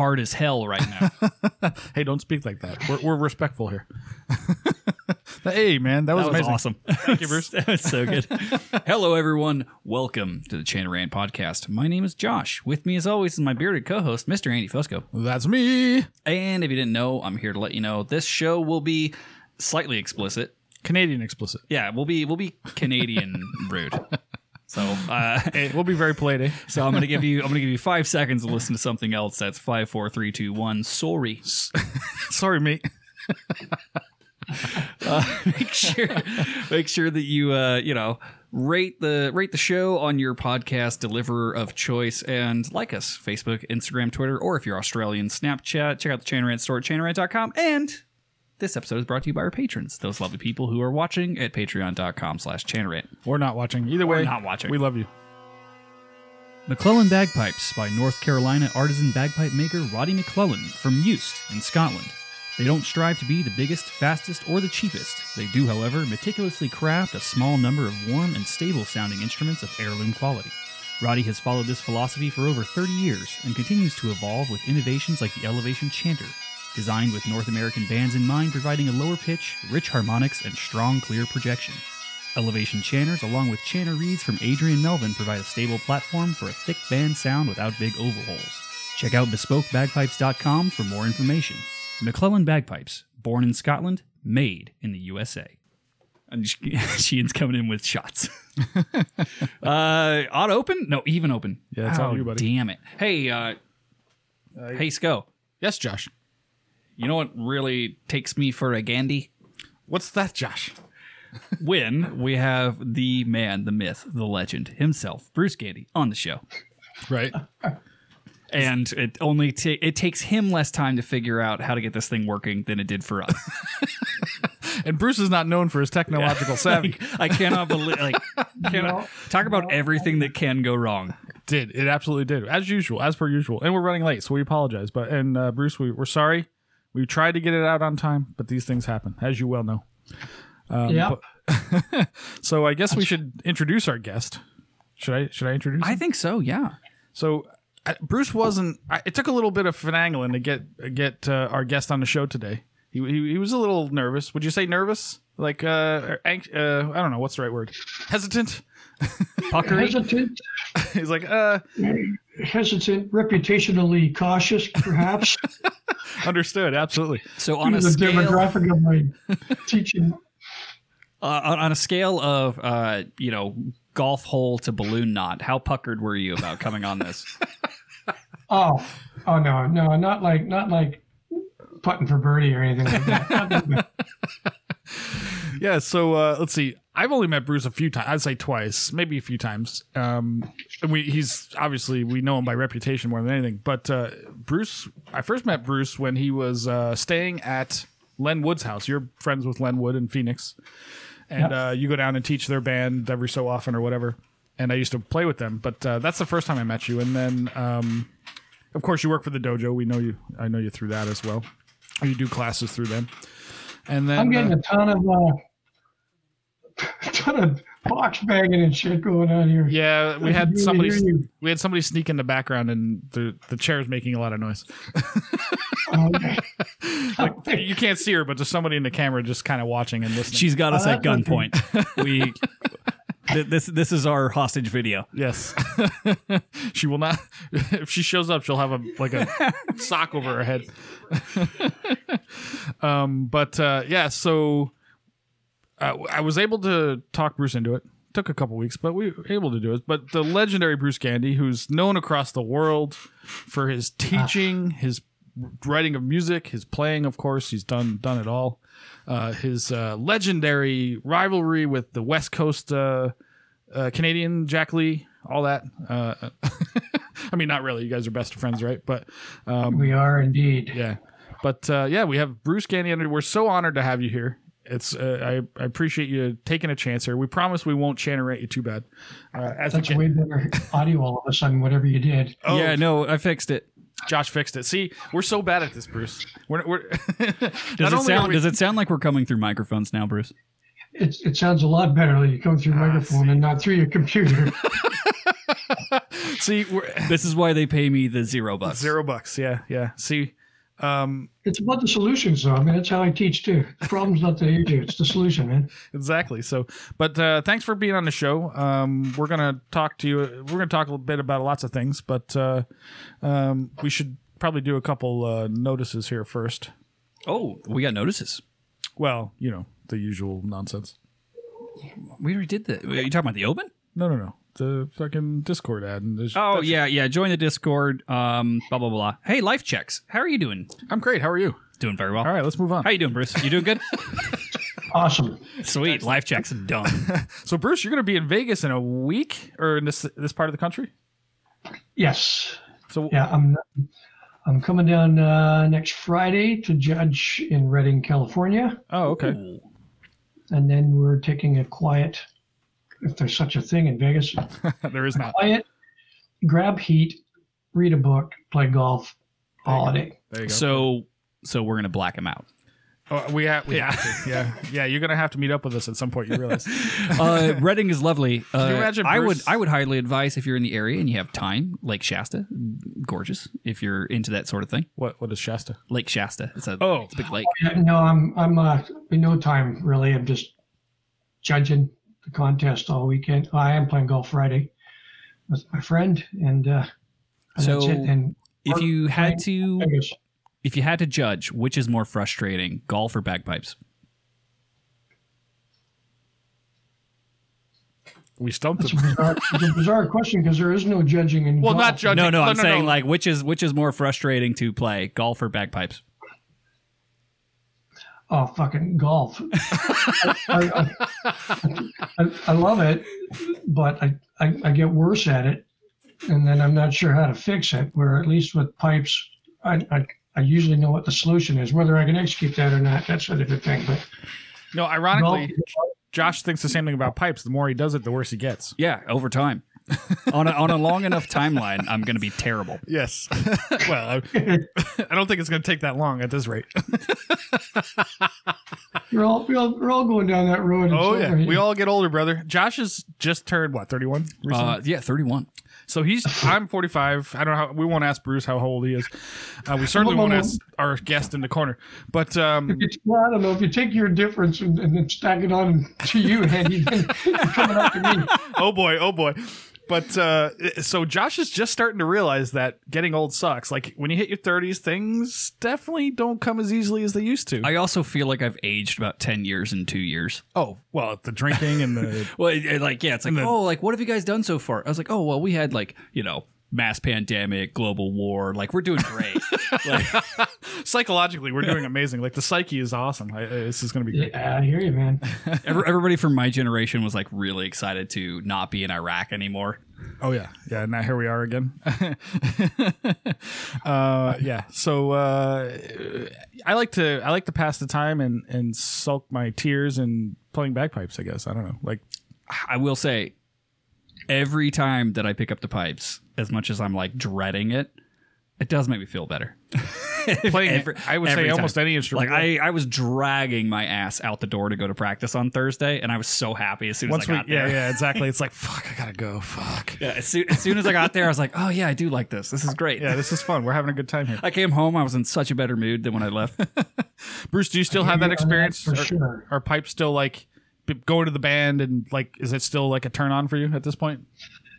hard as hell right now. hey, don't speak like that. We're, we're respectful here. hey, man, that was, That was awesome. Thank you, Bruce. that was so good. Hello, everyone. Welcome to the Chain of Rant podcast. My name is Josh. With me, as always, is my bearded co-host, Mr. Andy Fusco. That's me. And if you didn't know, I'm here to let you know this show will be slightly explicit. Canadian explicit. Yeah, we'll be we'll be Canadian rude. So, uh, Hey, we'll be very polite, eh? so I'm gonna give you I'm gonna give you five seconds to listen to something else. That's five, four, three, two, one. Sorry. Sorry, mate. make sure make sure that you uh you know rate the rate the show on your podcast deliverer of choice and like us facebook instagram twitter or if you're australian snapchat check out the chain rant store at chainrant.com and this episode is brought to you by our patrons those lovely people who are watching at patreon.com slash chainrant We're not watching. Either way, not watching. We love you. MacLellan Bagpipes by North Carolina artisan bagpipe maker Roddy MacLellan from Uist in Scotland. They don't strive to be the biggest, fastest, or the cheapest. They do, however, meticulously craft a small number of warm and stable sounding instruments of heirloom quality. Roddy has followed this philosophy for over 30 years and continues to evolve with innovations like the Elevation Chanter, designed with North American bands in mind, providing a lower pitch, rich harmonics, and strong, clear projection. Elevation chanters, along with chanter reeds from Adrian Melvin, provide a stable platform for a thick band sound without big overhauls. Check out bespokebagpipes.com for more information. MacLellan Bagpipes, born in Scotland, made in the USA. And she- Sheehan's coming in with shots. uh, odd open? No, even open. Yeah, it's oh, on you, buddy. Damn it. Hey, uh, hey, Sco. Yes, Josh. You know what really takes me for a Gandhi? What's that, Josh? when we have the man, the myth, the legend himself, Bruce Gandy, on the show. Right. And it only ta- it takes him less time to figure out how to get this thing working than it did for us. and Bruce is not known for his technological savvy. I cannot believe like cannot, talk about everything that can go wrong. did it absolutely did as usual, as per usual, and we're running late, so we apologize. But and uh, Bruce, we, we're sorry. We tried to get it out on time, but these things happen, as you well know. Um, Yeah. but- so I guess we should introduce our guest. Should I? Should I introduce? I him? think so, yeah. So uh, Bruce wasn't. I, it took a little bit of finagling to get get uh, our guest on the show today. He, he he was a little nervous. Would you say nervous? Like uh, anx- uh I don't know what's the right word. Hesitant. Puckery. Hesitant, He's like uh hesitant, reputationally cautious, perhaps. understood. Absolutely. So on a the scale demographic of my teaching. uh, on, on a scale of uh, you know, golf hole to balloon knot, how puckered were you about coming on this? Oh, oh no, no, not like, not like putting for birdie or anything like that. Not like that. Yeah. So uh, let's see. I've only met Bruce a few times. I'd say twice, maybe a few times. Um, we he's obviously we know him by reputation more than anything. But uh, Bruce, I first met Bruce when he was uh, staying at Len Wood's house. You're friends with Len Wood in Phoenix, and uh, you go down and teach their band every so often or whatever. And I used to play with them, but uh, that's the first time I met you. And then, um, of course, you work for the dojo. We know you. I know you through that as well. You do classes through them. And then I'm getting uh, a ton of, uh, a ton of box banging and shit going on here. Yeah, we had somebody we had somebody sneak in the background and the the chair's making a lot of noise. Okay. you can't see her, but there's somebody in the camera just kind of watching and listening. She's got us Oh, at gunpoint. We th- this this is our hostage video. yes. she will not if she shows up, she'll have a like a sock over her head. um but uh yeah, so uh, I was able to talk Bruce into it. Took a couple weeks, but we were able to do it. But the legendary Bruce Gandy, who's known across the world for his teaching, his writing of music, his playing, of course, he's done done it all. Uh, his uh, legendary rivalry with the West Coast uh, uh, Canadian Jack Lee, all that. Uh, I mean, not really. You guys are best of friends, right? But um, we are indeed. yeah, but uh, yeah, we have Bruce Gandy. and We're so honored to have you here. It's uh, I, I appreciate you taking a chance here. We promise we won't chant at you too bad. Uh, as That's we way better audio all of a sudden, whatever you did. Oh, Yeah, no, I fixed it. Josh fixed it. See, we're so bad at this, Bruce. We're, we're Does it sound? Does it sound like we're coming through microphones now, Bruce? It, it sounds a lot better when you come through Ah, microphone and not through your computer. see? We're, This is why they pay me the zero bucks. zero bucks. Yeah, yeah. See, um, it's about the solutions, though. I mean, that's how I teach too. The problem's not the issue; it's the solution, man. exactly. So, but uh, thanks for being on the show. Um, we're gonna talk to you. We're gonna talk a little bit about lots of things, but uh, um, we should probably do a couple uh, notices here first. Oh, we got notices. Well, you know the usual nonsense. We already did that. Are you talking about the open? No, no, no. The fucking Discord ad. And there's- Oh that's- yeah, yeah. Join the Discord. Um, blah blah blah. Hey, life checks. How are you doing? I'm great. How are you? Doing very well. All right, let's move on. How you doing, Bruce? You doing good? Awesome. Sweet. Life checks done. So, Bruce, you're going to be in Vegas in a week, or in this this part of the country. Yes. So, Yeah, I'm. I'm coming down uh, next Friday to judge in Redding, California, oh, okay. Ooh. and then we're taking a quiet, if there's such a thing in Vegas, there is not. quiet, grab heat, read a book, play golf, holiday. There you go. So, so we're gonna black him out. Oh, we have, we have to. Yeah, yeah. You're gonna have to meet up with us at some point. You realize? Uh, Redding is lovely. Uh, you imagine I would I would highly advise if you're in the area and you have time, Lake Shasta, gorgeous. If you're into that sort of thing, what? What is Shasta? Lake Shasta. It's a Oh. it's a big lake. Yeah, no, I'm. I'm. Uh, in no time really. I'm just judging the contest all weekend. I am playing golf Friday with my friend, and, uh, and So, that's it. And If you had to if you had to judge which is more frustrating, golf or bagpipes? We stumped It's a bizarre, it's a bizarre question because there is no judging in Well, golf. not judging. No, no, I'm no, saying no. like which is which is more frustrating to play, golf or bagpipes? Oh, fucking golf. I, I, I, I love it, but I, I, I get worse at it, and then I'm not sure how to fix it. Where at least with pipes, I, I, I usually know what the solution is. Whether I can execute that or not, that's a different thing. But No, golf, ironically, Josh thinks the same thing about pipes. The more he does it, the worse he gets. Yeah, over time. On a on a long enough timeline, I'm going to be terrible. Yes. well, I, I don't think it's going to take that long at this rate. we're all, we're all we're all going down that road. oh yeah, we all get older, brother. Josh has just turned what thirty one. Uh, yeah, 31. so he's I'm forty five. I don't know how we won't ask Bruce how old he is. Uh, we certainly Whoa, whoa, won't whoa. ask our guest in the corner. But um, It's, well, I don't know if you take your difference and, and then stack it on to you, Henny, then you're coming up to me. oh boy, oh boy. But uh, so Josh is just starting to realize that getting old sucks. Like when you hit your 30s, things definitely don't come as easily as they used to. I also feel like I've aged about 10 years in two years. oh, well, the drinking and the. Well, it- it, like, yeah, it's like, oh, like, what have you guys done so far? I was like, oh, well, we had, like, you know, mass pandemic, global war. Like, we're doing great. like, Psychologically, we're doing amazing. Like the psyche is awesome. I, this is going to be great. Yeah, I hear you, man. every, everybody from my generation was, like, really excited to not be in Iraq anymore. Oh yeah, yeah. Now here we are again. uh, yeah. So uh, I like to I like to pass the time and and sulk my tears and playing bagpipes. I guess I don't know. Like I will say, every time that I pick up the pipes, as much as I'm, like, dreading it, it does make me feel better. playing. Every- I would say time. almost any instrument. Like I, I was dragging my ass out the door to go to practice on Thursday, and I was so happy as soon once as I we got yeah there. yeah yeah, exactly. It's like fuck. I gotta go. Fuck. Yeah, as, soon, as soon as I got there, I was like, "Oh yeah, I do like this. This is great." Yeah, this is fun. We're having a good time here. I came home. I was in such a better mood than when I left. Bruce, do you still have that experience? for Are- sure. Are pipes still like b- going to the band and like is it still like a turn on for you at this point?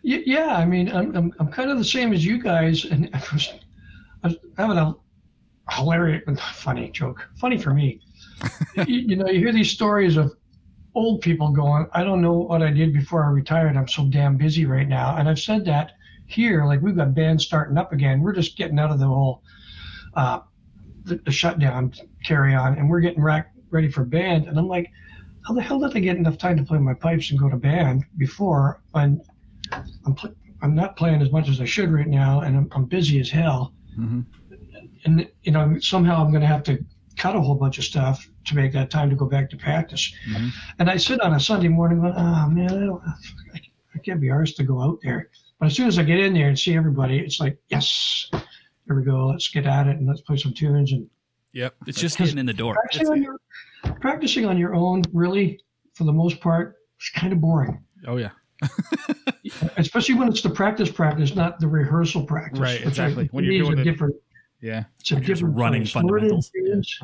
Yeah, I mean, I'm, I'm, I'm kind of the same as you guys, and I was, I was having a hilarious, funny joke. Funny for me. you, you know, you hear these stories of old people going, I don't know what I did before I retired. I'm so damn busy right now. And I've said that here, like we've got bands starting up again. We're just getting out of the whole uh, the, the shutdown carry on, and we're getting rack, ready for band. And I'm like, how the hell did I get enough time to play my pipes and go to band before? And I'm pl- I'm not playing as much as I should right now, and I'm, I'm busy as hell. Mhm. And you know, somehow I'm going to have to cut a whole bunch of stuff to make that time to go back to practice. Mhm. And I sit on a Sunday morning going, oh man, I don't, I can't be arsed to go out there. But as soon as I get in there and see everybody, it's like, yes, here we go. Let's get at it and let's play some tunes and Yep. It's just getting in the door. practicing on your practicing on your own. Really, for the most part, is kind of boring. Oh yeah. Especially when it's the practice practice, not the rehearsal practice. Right, exactly. When you're doing a different, Yeah. it's a When you're just different running place. Fundamentals. tunes,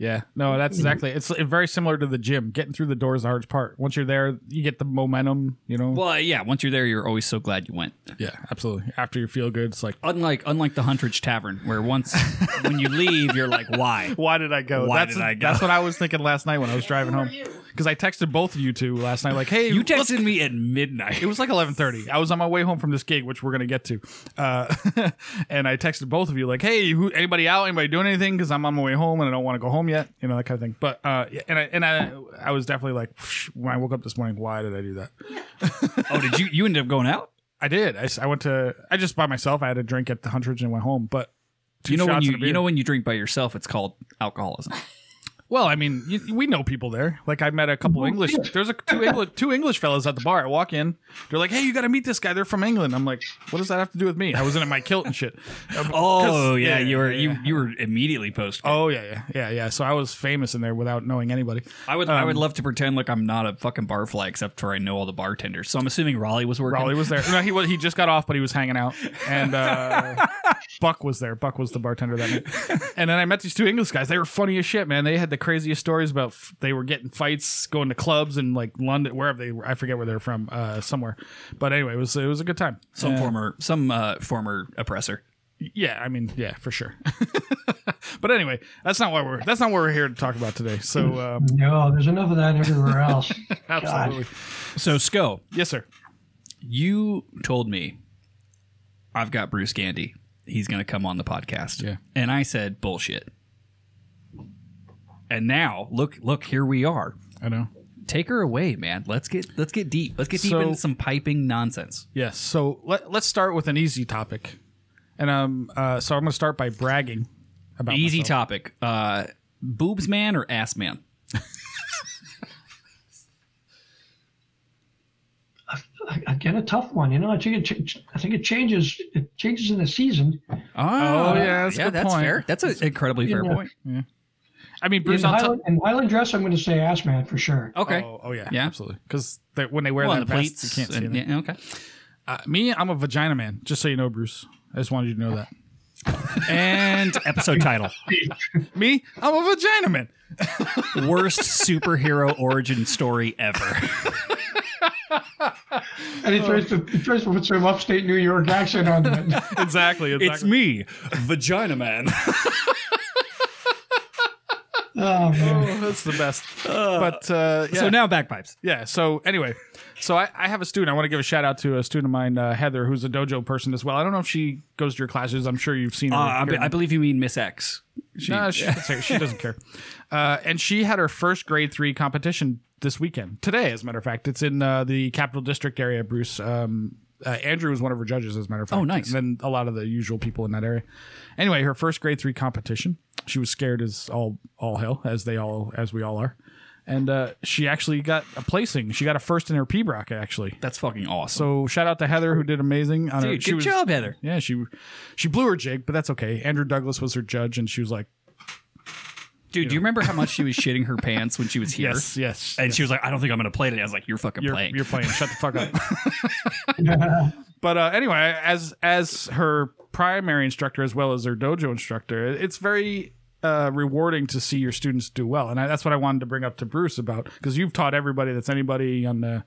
Yeah, no, that's exactly. It's very similar to the gym. Getting through the door is the hardest part. Once you're there, you get the momentum. You know. Well, yeah. Once you're there, you're always so glad you went. yeah, absolutely. After you feel good, it's like, Unlike unlike the Huntridge Tavern, where once when you leave, you're like, why? why did I go? Why that's did I go? That's what I was thinking last night when I was driving home. Because I texted both of you two last night, like, "Hey, You let's- texted me at midnight. It was like eleven thirty. I was on my way home from this gig, which we're gonna get to, uh, and I texted both of you like, "Hey, who, anybody out? Anybody doing anything? Because I'm on my way home and I don't want to go home yet. You know that kind of thing." But uh, yeah, and I and I I was definitely like, when I woke up this morning, why did I do that? oh, did you you ended up going out? I did. I, s- I went to. I just by myself. I had a drink at the Huntridge and went home. But two you know when shots you and a beer. you know when you drink by yourself, it's called alcoholism. Well, I mean, you, we know people there. Like I met a couple English. There's a two English two English fellas at the bar. I walk in. They're like, "Hey, you got to meet this guy. They're from England." I'm like, "What does that have to do with me?" I was in my kilt and shit. Uh, Oh yeah, you were yeah. you you were immediately posted. Oh yeah, yeah, yeah, yeah. So I was famous in there without knowing anybody. I would I would um, love to pretend like I'm not a fucking barfly except for I know all the bartenders. So I'm assuming Raleigh was working. Raleigh was there. No, he was. He just got off, but he was hanging out. And uh, Buck was there. Buck was the bartender that night. And then I met these two English guys. They were funny as shit, man. They had the craziest stories about f- they were getting fights, going to clubs in like London, wherever they were. I forget where they're from, uh, somewhere. But anyway, it was it was a good time. some Uh, former some uh, former oppressor. Yeah, I mean, yeah, for sure. but anyway, that's not why we're that's not what we're here to talk about today. So um, No, there's enough of that everywhere else. absolutely, So Sco, yes, sir. you told me I've got Bruce Gandy. He's going to come on the podcast. Yeah. And I said bullshit. And now look look here we are. I know. Take her away, man. Let's get let's get deep. Let's get deep So- into some piping nonsense. Yes. So let, let's start with an easy topic. And um, uh, so I'm going to start by bragging about Easy myself. topic. Uh boobs man or ass man? Again, a tough one. You know, I think it. ch- I think it changes. It changes in the season. Oh, yeah, that's a good that's point. fair. That's an incredibly fair Yeah. point. I mean, In Bruce, I'll tell- Highland, in Highland dress, I'm going to say ass man for sure. Okay. Oh, oh yeah, Yeah. absolutely. Because when they wear well, that the vest, pleats. you can't see and- anything. yeah, okay. Uh, me, I'm a vagina man. Just so you know, Bruce. I just wanted you to know that. And episode title: Me, I'm a vagina man. Worst superhero origin story ever. And he tries to he tries to put some upstate New York accent on it. exactly. exactly. It's me, Vagina Man. Oh man. Oh, that's the best. but uh, yeah. So now bagpipes. Yeah. So anyway, so I, I have a student. I want to give a shout out to a student of mine, uh, Heather, who's a dojo person as well. I don't know if she goes to your classes. I'm sure you've seen her. Uh, I, be- here. I believe you mean Miss X. She, no, she, doesn't care. she doesn't care. Uh, and she had her first grade three competition this weekend. Today, as a matter of fact, it's in uh, the Capital District area. Bruce um, uh, Andrew was one of her judges, as a matter of fact. Oh, nice. And then a lot of the usual people in that area. Anyway, her first grade three competition. She was scared as all all hell, as they all as we all are. And uh, she actually got a placing. She got a first in her piobaireachd, actually. That's fucking awesome. So shout out to Heather who did amazing. On her, Dude, she good was, job, Heather. Yeah, she she blew her jig, but that's okay. Andrew Douglas was her judge, and she was like, Dude, do you remember how much she was shitting her pants when she was here? "Yes, yes." And she was like, I don't think I'm going to play today. I was like, You're fucking you're playing. you're playing. Shut the fuck up. but uh, anyway, as as her primary instructor as well as her dojo instructor, it's very uh, rewarding to see your students do well, and I, that's what I wanted to bring up to Bruce about because you've taught everybody that's anybody on the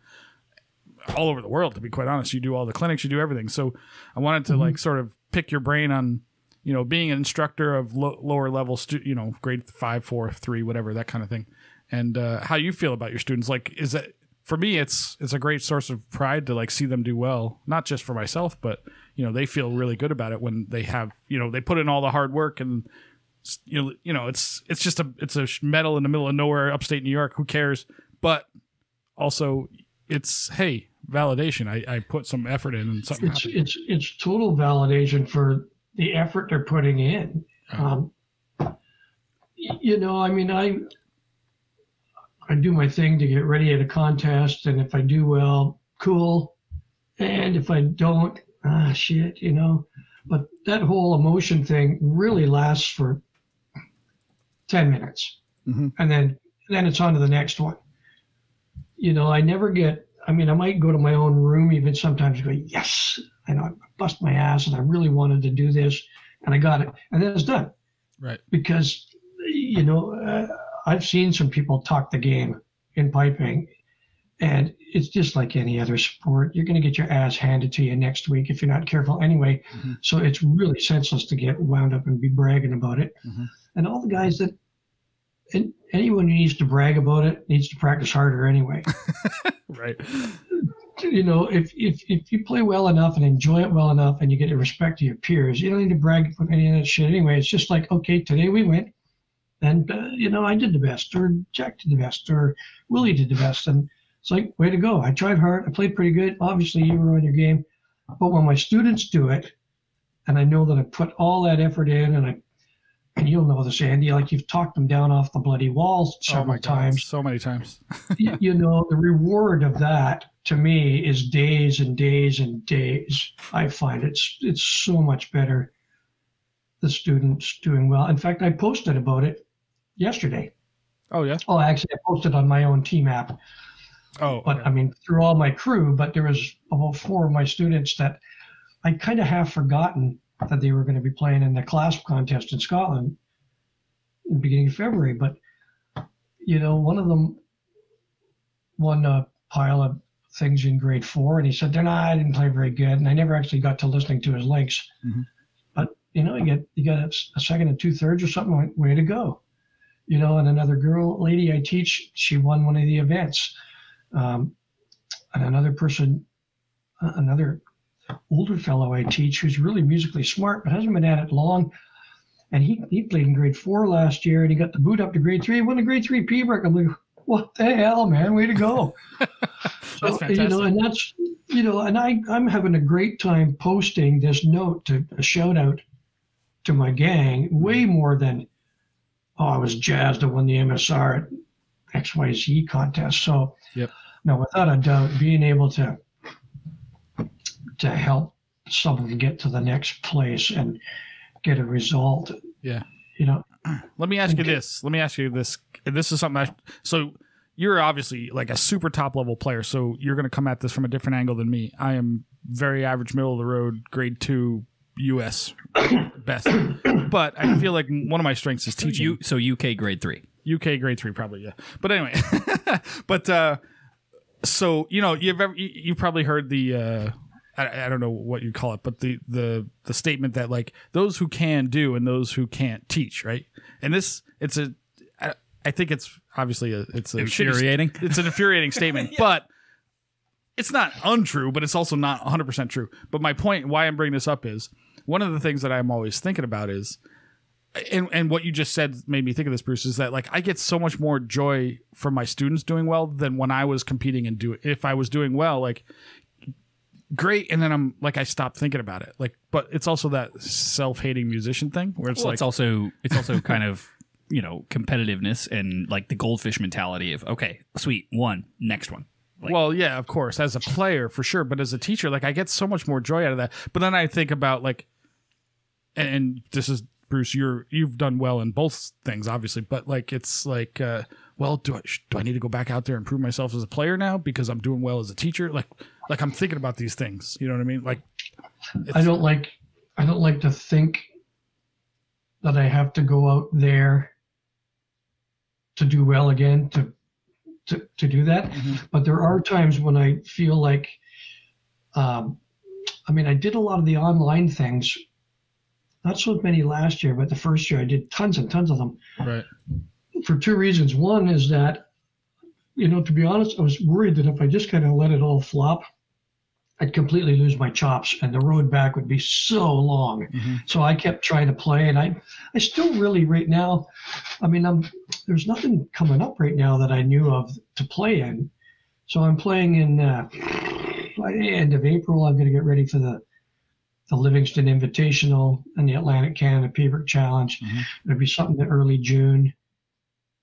all over the world. To be quite honest, you do all the clinics, you do everything. So I wanted to like sort of pick your brain on you know being an instructor of lo- lower level, stu- you know, grade five, four, three, whatever that kind of thing, and uh, how you feel about your students. Like, is that for me? It's it's a great source of pride to like see them do well, not just for myself, but you know they feel really good about it when they have you know they put in all the hard work and you know you know it's it's just a it's a metal in the middle of nowhere, upstate New York. Who cares? But also, it's hey validation. I, I put some effort in and something it's happened. it's it's total validation for the effort they're putting in. Um, you know, I mean, I I do my thing to get ready at a contest, and if I do well, cool. And if I don't, ah, shit, you know. But that whole emotion thing really lasts for ten minutes, Mhm. and then then it's on to the next one. You know, I never get. I mean, I might go to my own room even sometimes and go, yes, I know I bust my ass, and I really wanted to do this, and I got it, and then it's done Right. because you know uh, I've seen some people talk the game in piping, and it's just like any other sport. You're going to get your ass handed to you next week if you're not careful anyway. Mhm. So it's really senseless to get wound up and be bragging about it. Mhm. And all the guys that, and anyone who needs to brag about it needs to practice harder anyway. Right. you know, if, if if you play well enough and enjoy it well enough, and you get the respect to your peers, you don't need to brag about any of that shit anyway. It's just like, okay, today we went, and uh, you know, I did the best, or Jack did the best, or Willie did the best, and it's like, way to go! I tried hard, I played pretty good. Obviously, you were on your game, but when my students do it, and I know that I put all that effort in, and I, and you'll know this, Andy, like you've talked them down off the bloody walls Oh several God, times So many times. y- you know, the reward of that to me is days and days and days. I find it's it's so much better. The students doing well. In fact, I posted about it yesterday. Oh yeah. Oh, actually, I posted on my own team app, Oh. but okay. I mean through all my crew. But there was about four of my students that I kind of have forgotten that they were going to be playing in the clasp contest in Scotland in the beginning of February. But you know, one of them won a pile of things in grade four, and he said, "They're not. I didn't play very good." And I never actually got to listening to his links. Mhm. But you know, you get you got a, a second and two thirds or something. Like, way to go! You know, and another girl, lady I teach, she won one of the events. Um, and another person, uh, another older fellow I teach who's really musically smart but hasn't been at it long. And he, he played in grade four last year and he got the boot up to grade three. He won a grade three piobaireachd. I'm like, what the hell, man? Way to go. So, you know, and that's, you know, and I, I'm having a great time posting this note to a shout out to my gang way more than, oh, I was jazzed. I won the MSR at XYZ contest. So, Yep. No, without a doubt, being able to, to help someone get to the next place and get a result. Yeah. You know, Let me ask you Okay. this. Let me ask you this. This is something I, so you're obviously like a super top level player, so you're going to come at this from a different angle than me. I am very average, middle of the road, grade two US best. But I feel like one of my strengths is teaching. You so UK grade three. UK grade three, probably yeah. But anyway, but uh, so you know you've ever, you, you've probably heard the uh, I, I don't know what you call it, but the the the statement that like those who can do and those who can't teach, right? And this it's a I, I think it's obviously a it's a shitty- Infuriating. it's an infuriating statement, but it's not untrue, but it's also not 100% true. But my point, why I'm bringing this up is one of the things that I'm always thinking about is, and, and what you just said made me think of this, Bruce, is that like I get so much more joy from my students doing well than when I was competing and do If I was doing well, like great, and then I'm like I stopped thinking about it. Like, but it's also that self-hating musician thing where it's Well, like, it's also it's also kind of you know competitiveness and like the goldfish mentality of okay, sweet one, next one. like- well, yeah, of course, as a player for sure, but as a teacher, like I get so much more joy out of that. But then I think about like, and, and this is Bruce, you're you've done well in both things, obviously, but like it's like, uh, well, do I do I need to go back out there and prove myself as a player now because I'm doing well as a teacher? Like, like I'm thinking about these things. You know what I mean? Like, I don't like I don't like to think that I have to go out there to do well again to to, to do that. Mhm. But there are times when I feel like um, I mean I did a lot of the online things. Not so many last year, but the first year I did tons and tons of them right, for two reasons. One is that, you know, to be honest, I was worried that if I just kind of let it all flop, I'd completely lose my chops and the road back would be so long. Mhm. So I kept trying to play, and I, I still really right now, I mean, I'm there's nothing coming up right now that I knew of to play in. So I'm playing in uh, by the end of April. I'm going to get ready for the the Livingston Invitational and the Atlantic Canada Piobaireachd Challenge. Mhm. There'll be something in early June.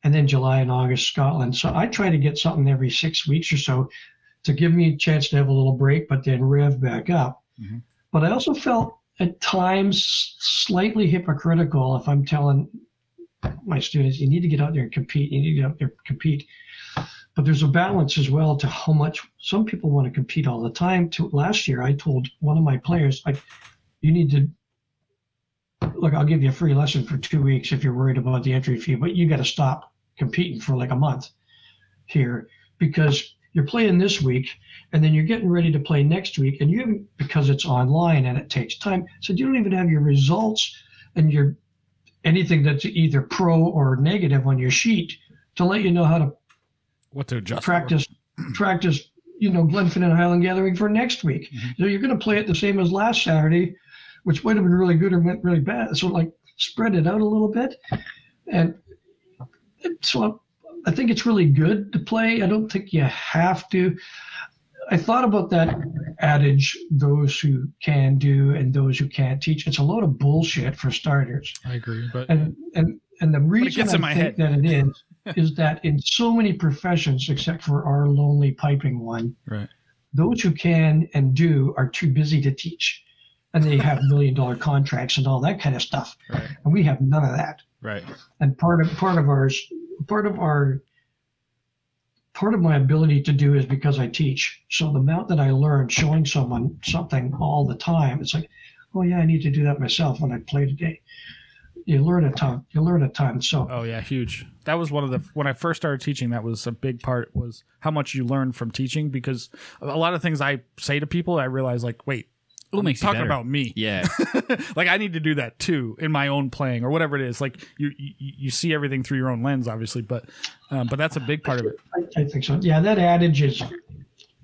and then July and August Scotland. So I try to get something every six weeks or so to give me a chance to have a little break, but then rev back up. Mhm. But I also felt at times slightly hypocritical if I'm telling my students, you need to get out there and compete. You need to get out there and compete. But there's a balance as well to how much some people want to compete all the time. To last year, I told one of my players, like, you need to look. I'll give you a free lesson for two weeks if you're worried about the entry fee, but you got to stop competing for like a month here because you're playing this week and then you're getting ready to play next week and you because it's online and it takes time so you don't even have your results and your anything that's either pro or negative on your sheet to let you know how to What to adjust? for. practice practice you know glenfinnan and highland gathering for next week Mhm. so you're going to play it the same as last saturday which might have been really good or went really bad so like spread it out a little bit and so i think it's really good to play i don't think you have to i thought about that adage those who can do and those who can't teach it's a load of bullshit for starters I agree, but and and and the reason I think that it is is that in so many professions, except for our lonely piping one, right. those who can and do are too busy to teach, and they have million dollar contracts and all that kind of stuff, Right. and we have none of that. Right. And part of part of ours, part of our part of my ability to do is because I teach. So the amount that I learn showing someone something all the time, it's like, oh yeah, I need to do that myself when I play today. You learn a ton. You learn a ton. So Oh yeah, huge. That was one of the when I first started teaching. That was a big part was how much you learn from teaching because a lot of things I say to people, I realize like, wait, What makes talking better? about me. Yeah. like I need to do that too in my own playing or whatever it is. Like you, you, you see everything through your own lens, obviously, but um, but that's a big part of it. I, I think so. Yeah, that adage is.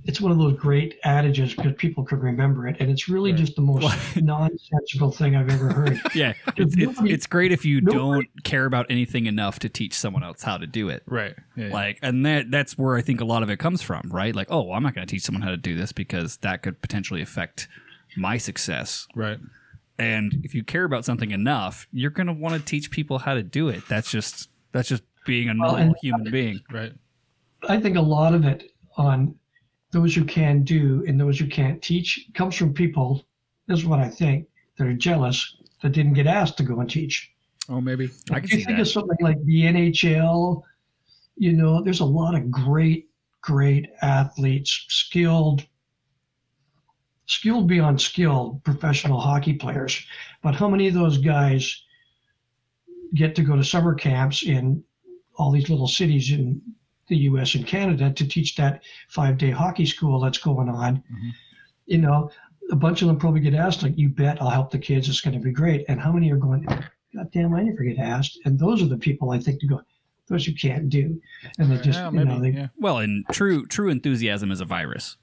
It's one of those great adages because people could remember it, and it's really Right. just the most nonsensical thing I've ever heard. Yeah. It's, it's, Nobody- it's great if you nobody- don't care about anything enough to teach someone else how to do it. Right. Yeah. Like, and that that's where I think a lot of it comes from, right? Like, oh, I'm not going to teach someone how to do this because that could potentially affect my success. right. And if you care about something enough, you're going to want to teach people how to do it. That's just that's just being a Well, normal and- human being. Right. I think a lot of it on those who can do and those who can't teach comes from people. This is what I think that are jealous that didn't get asked to go and teach. Oh, maybe. I can you see think that. of something like the NHL, you know, there's a lot of great, great athletes, skilled, skilled beyond skilled professional hockey players. But how many of those guys get to go to summer camps in all these little cities in the US and Canada to teach that five day hockey school that's going on? Mhm. You know, a bunch of them probably get asked, like, you bet I'll help the kids, it's going to be great. And how many are going, God damn, I never get asked. And those are the people I think to go, those who can't do. And they just, yeah, you know, they, yeah. Well, and true true enthusiasm is a virus.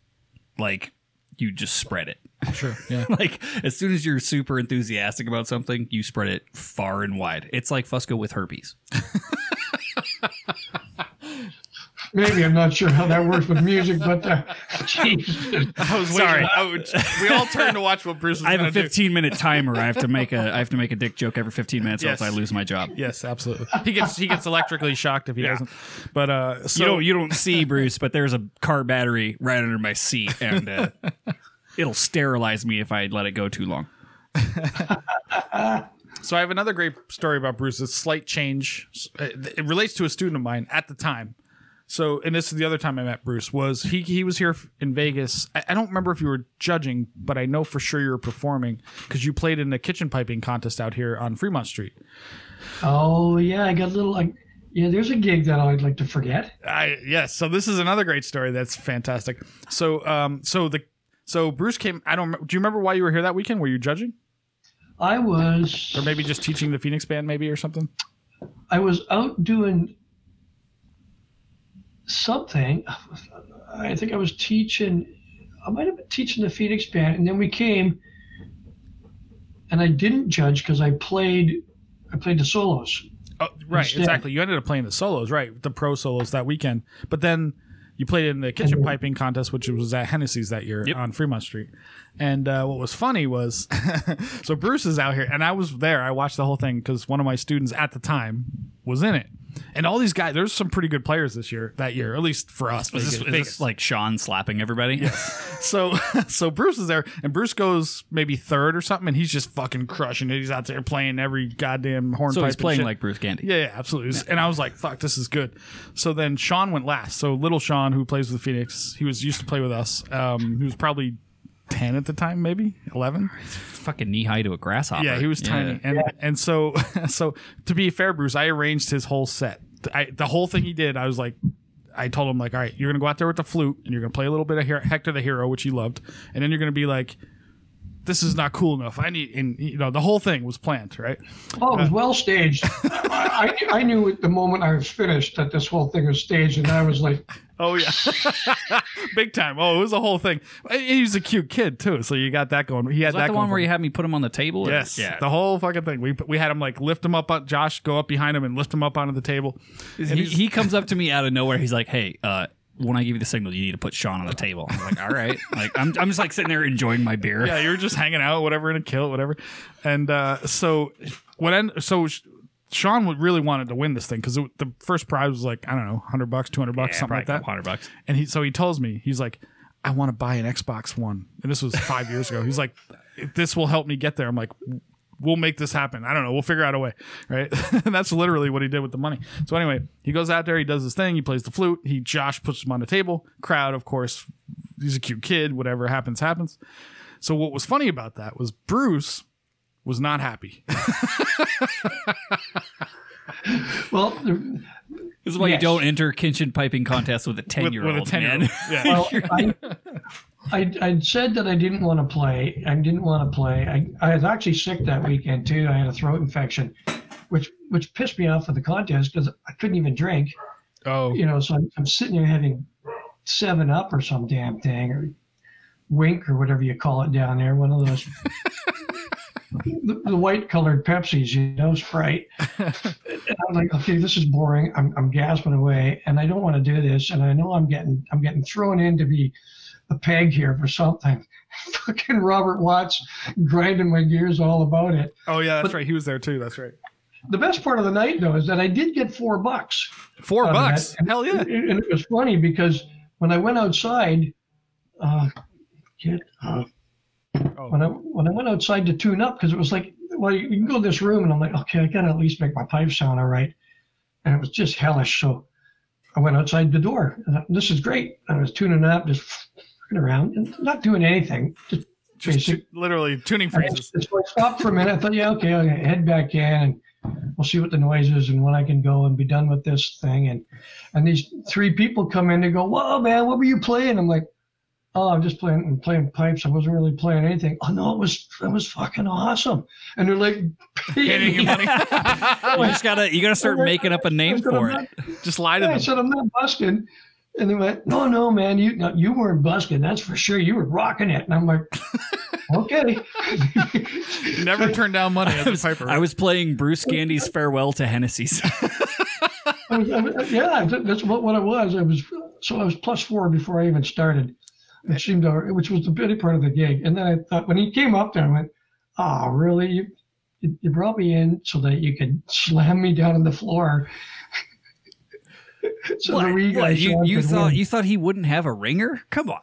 Like you just spread it. Sure. Yeah. like as soon as you're super enthusiastic about something, you spread it far and wide. It's like Fusco with herpes. maybe I'm not sure how that works with music, but uh, geez. I was Sorry. waiting. I would- we all turned to watch what Bruce was I have a gonna do. 15 minute timer. I have to make a I have to make a dick joke every 15 minutes, or else I lose my job. Yes, absolutely. He gets he gets electrically shocked if he doesn't. But uh, so you don't you don't see Bruce, but there's a car battery right under my seat, and uh, it'll sterilize me if I let it go too long. So I have another great story about Bruce. A slight change. Uh, It relates to a student of mine at the time. So, and this is the other time I met Bruce. Was he? He was here in Vegas. I, I don't remember if you were judging, but I know for sure you were performing because you played in the kitchen piping contest out here on Fremont Street. oh, yeah, I got a little, like, yeah, there's a gig that I'd like to forget. I yes. So this is another great story. That's fantastic. So, um, so the so Bruce came. I don't. Do you remember why you were here that weekend? Were you judging, I was, or maybe just teaching the Phoenix band, maybe or something? I was out doing something. I think I was teaching. I might have been teaching the Phoenix band, and then we came, and I didn't judge because I played. I played the solos. Oh, right, Instead. exactly. You ended up playing the solos, right? The pro solos that weekend. But then you played in the kitchen And- piping contest, which was at Hennessy's that year Yep. on Fremont Street. And uh, what was funny was, so Bruce is out here, and I was there. I watched the whole thing because one of my students at the time was in it. And all these guys. There's some pretty good players this year. That year, at least for us. Is this, is Vegas. this like Sean slapping everybody? Yes. So so Bruce is there, and Bruce goes maybe third or something, and he's just fucking crushing it. He's out there playing every goddamn horn. So he's playing like Bruce Gandy. Yeah, yeah, absolutely. And I was like, fuck, this is good. So then Sean went last. So little Sean, who plays with Phoenix, he was used to play with us. Um, he was probably 10 at the time, maybe 11. Fucking knee high to a grasshopper. Yeah, he was tiny. And and so so to be fair, Bruce, I arranged his whole set. I, the whole thing he did, I was like, I told him like, all right, you're gonna go out there with the flute and you're gonna play a little bit of Her- Hector the Hero, which he loved, and then you're gonna be like, this is not cool enough. I need, and you know, the whole thing was planned, right? Oh, it was uh, well staged. I, I I knew at the moment I was finished that this whole thing was staged, and I was like, Oh yeah, big time. Oh, it was a whole thing. Uh, he was a cute kid too, so you got that going. He had Is that, that the one where you had me put him on the table? or- Yes, Yeah. the whole fucking thing. We we had him like lift him up on Josh, go up behind him and lift him up onto the table. He, he comes up to me out of nowhere. He's like, "Hey, uh, when I give you the signal, you need to put Sean on the table." I'm like, "All right." Like I'm, I'm just like sitting there enjoying my beer. yeah, you're just hanging out, whatever, in a kilt, whatever. And uh, so what? End, so Sean would- really wanted to win this thing because the first prize was like I don't know, hundred bucks, two hundred bucks, Yeah, something like that. Hundred bucks. And he so he tells me he's like, I want to buy an Xbox One, and this was five years ago. He's like, this will help me get there. I'm like, we'll make this happen. I don't know, we'll figure out a way, right? and that's literally what he did with the money. So anyway, he goes out there, he does his thing, he plays the flute. He Josh puts him on the table. Crowd, of course, he's a cute kid. Whatever happens, happens. So what was funny about that was Bruce was not happy. well, This is why Yes. you don't enter kitchen piping contests with a ten with, year with a old 10 year man. old. Yeah. well, I, I, I said that I didn't want to play. I didn't want to play. I, I was actually sick that weekend too. I had a throat infection, which which pissed me off for the contest because I couldn't even drink. oh, You know, so I'm, I'm sitting there having Seven Up or some damn thing, or Wink or whatever you call it down there. One of those. The, the white colored Pepsis, you know, Sprite. And I'm like, okay, this is boring. I'm, I'm gasping away, and I don't want to do this. And I know I'm getting I'm getting thrown in to be a peg here for something. Fucking Robert Watts grinding my gears all about it. oh yeah, that's But- right. He was there too. That's right. The best part of the night though is that I did get four bucks. Four bucks. that. Hell yeah. And, and it was funny because when I went outside, uh, get, uh, Oh. when I when I went outside to tune up because it was like, well, you, can go to this room and I'm like, okay, I gotta at least make my pipe sound all right, and it was just hellish. So I went outside the door. And this is great. I was tuning up, just f***ing around and not doing anything, just Just basic. literally tuning phrases. So I stopped for a minute. I thought, yeah, okay, I'll head back in and we'll see what the noise is and when I can go and be done with this thing. And and these three people come in and go, whoa, man, what were you playing? I'm like, oh, I'm just playing I'm playing pipes. I wasn't really playing anything. Oh no, it was it was fucking awesome. And they're like, Handing you money. you just gotta you gotta start making up a name for it. not- Just lie to I them. said, I'm not busking. And they went, no, no, man, you no, you weren't busking. That's for sure. You were rocking it. And I'm like, okay. Never turn down money as I a was, piper. I was playing Bruce Gandy's farewell to Hennessy's. I was, I was, yeah, that's what, what it was. I was so I was plus four before I even started. It seemed to, which was the pity part of the gig. And then I thought when he came up there, I went, "Oh, really? You, you, you brought me in so that you could slam me down on the floor." So the wee What, you you thought win. you thought he wouldn't have a ringer? Come on.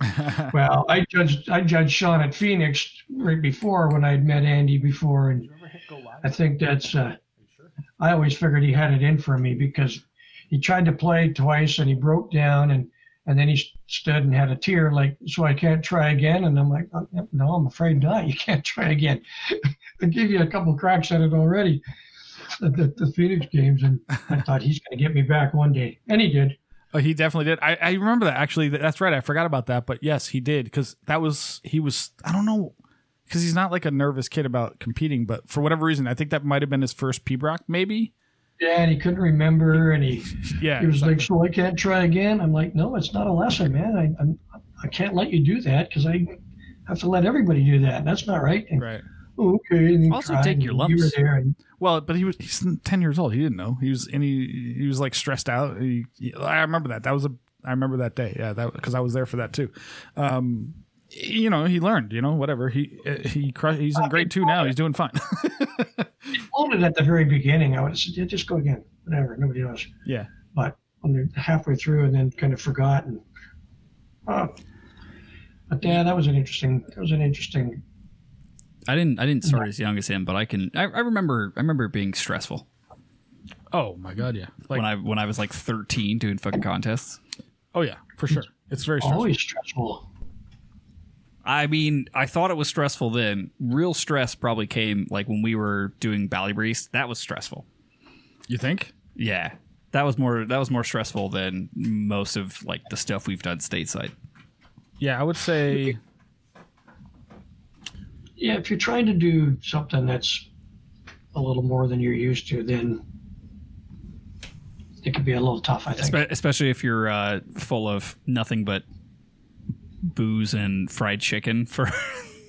Well, I judged I judged Sean at Phoenix right before when I'd met Andy before, and I think that's. Uh, I always figured he had it in for me because he tried to play twice and he broke down and and then he stood and had a tear like so I can't try again and I'm like "Oh, no I'm afraid not you can't try again I gave you a couple cracks at it already at the, the Phoenix games and I thought he's going to get me back one day and he did Oh, he definitely did. I, I remember that actually. That's right. I forgot about that. But yes, he did because that was he was. I don't know because he's not like a nervous kid about competing. But for whatever reason, I think that might have been his first piobaireachd. Maybe. yeah and he couldn't remember and he Yeah. He was exactly. like, "So I can't try again." I'm like, "No, it's not a lesson, man. I I'm, I can't let you do that because I have to let everybody do that. That's not right." And, right. "Oh, okay. And Also tried, take your and You were lumps. there, and Well, but he was he's ten years old. He didn't know. He was and he he was like stressed out. He, he- I remember that. That was a I remember that day. Yeah, that because I was there for that too. Um, you know, he learned. You know, whatever. He he cru- he's in grade two now. He's doing fine. floated at the very beginning. I would said, yeah, just go again, whatever, nobody knows. Yeah. But when they're halfway through and then kind of forgotten. Uh, but yeah, that was an interesting. That was an interesting. I didn't I didn't start as young as him, but I can I, I remember I remember it being stressful Oh my god, yeah. Like, when I when I was like 13 doing fucking contests. oh yeah, for sure. It's very stressful. Always stressful. I mean, I thought it was stressful then. Real stress probably came like when we were doing Ballybreeze. That was stressful. You think? Yeah. That was more that was more stressful than most of like the stuff we've done stateside. Yeah, I would say. Yeah, if you're trying to do something that's a little more than you're used to, then it could be a little tough. I think. Espe- especially if you're uh, full of nothing but booze and fried chicken for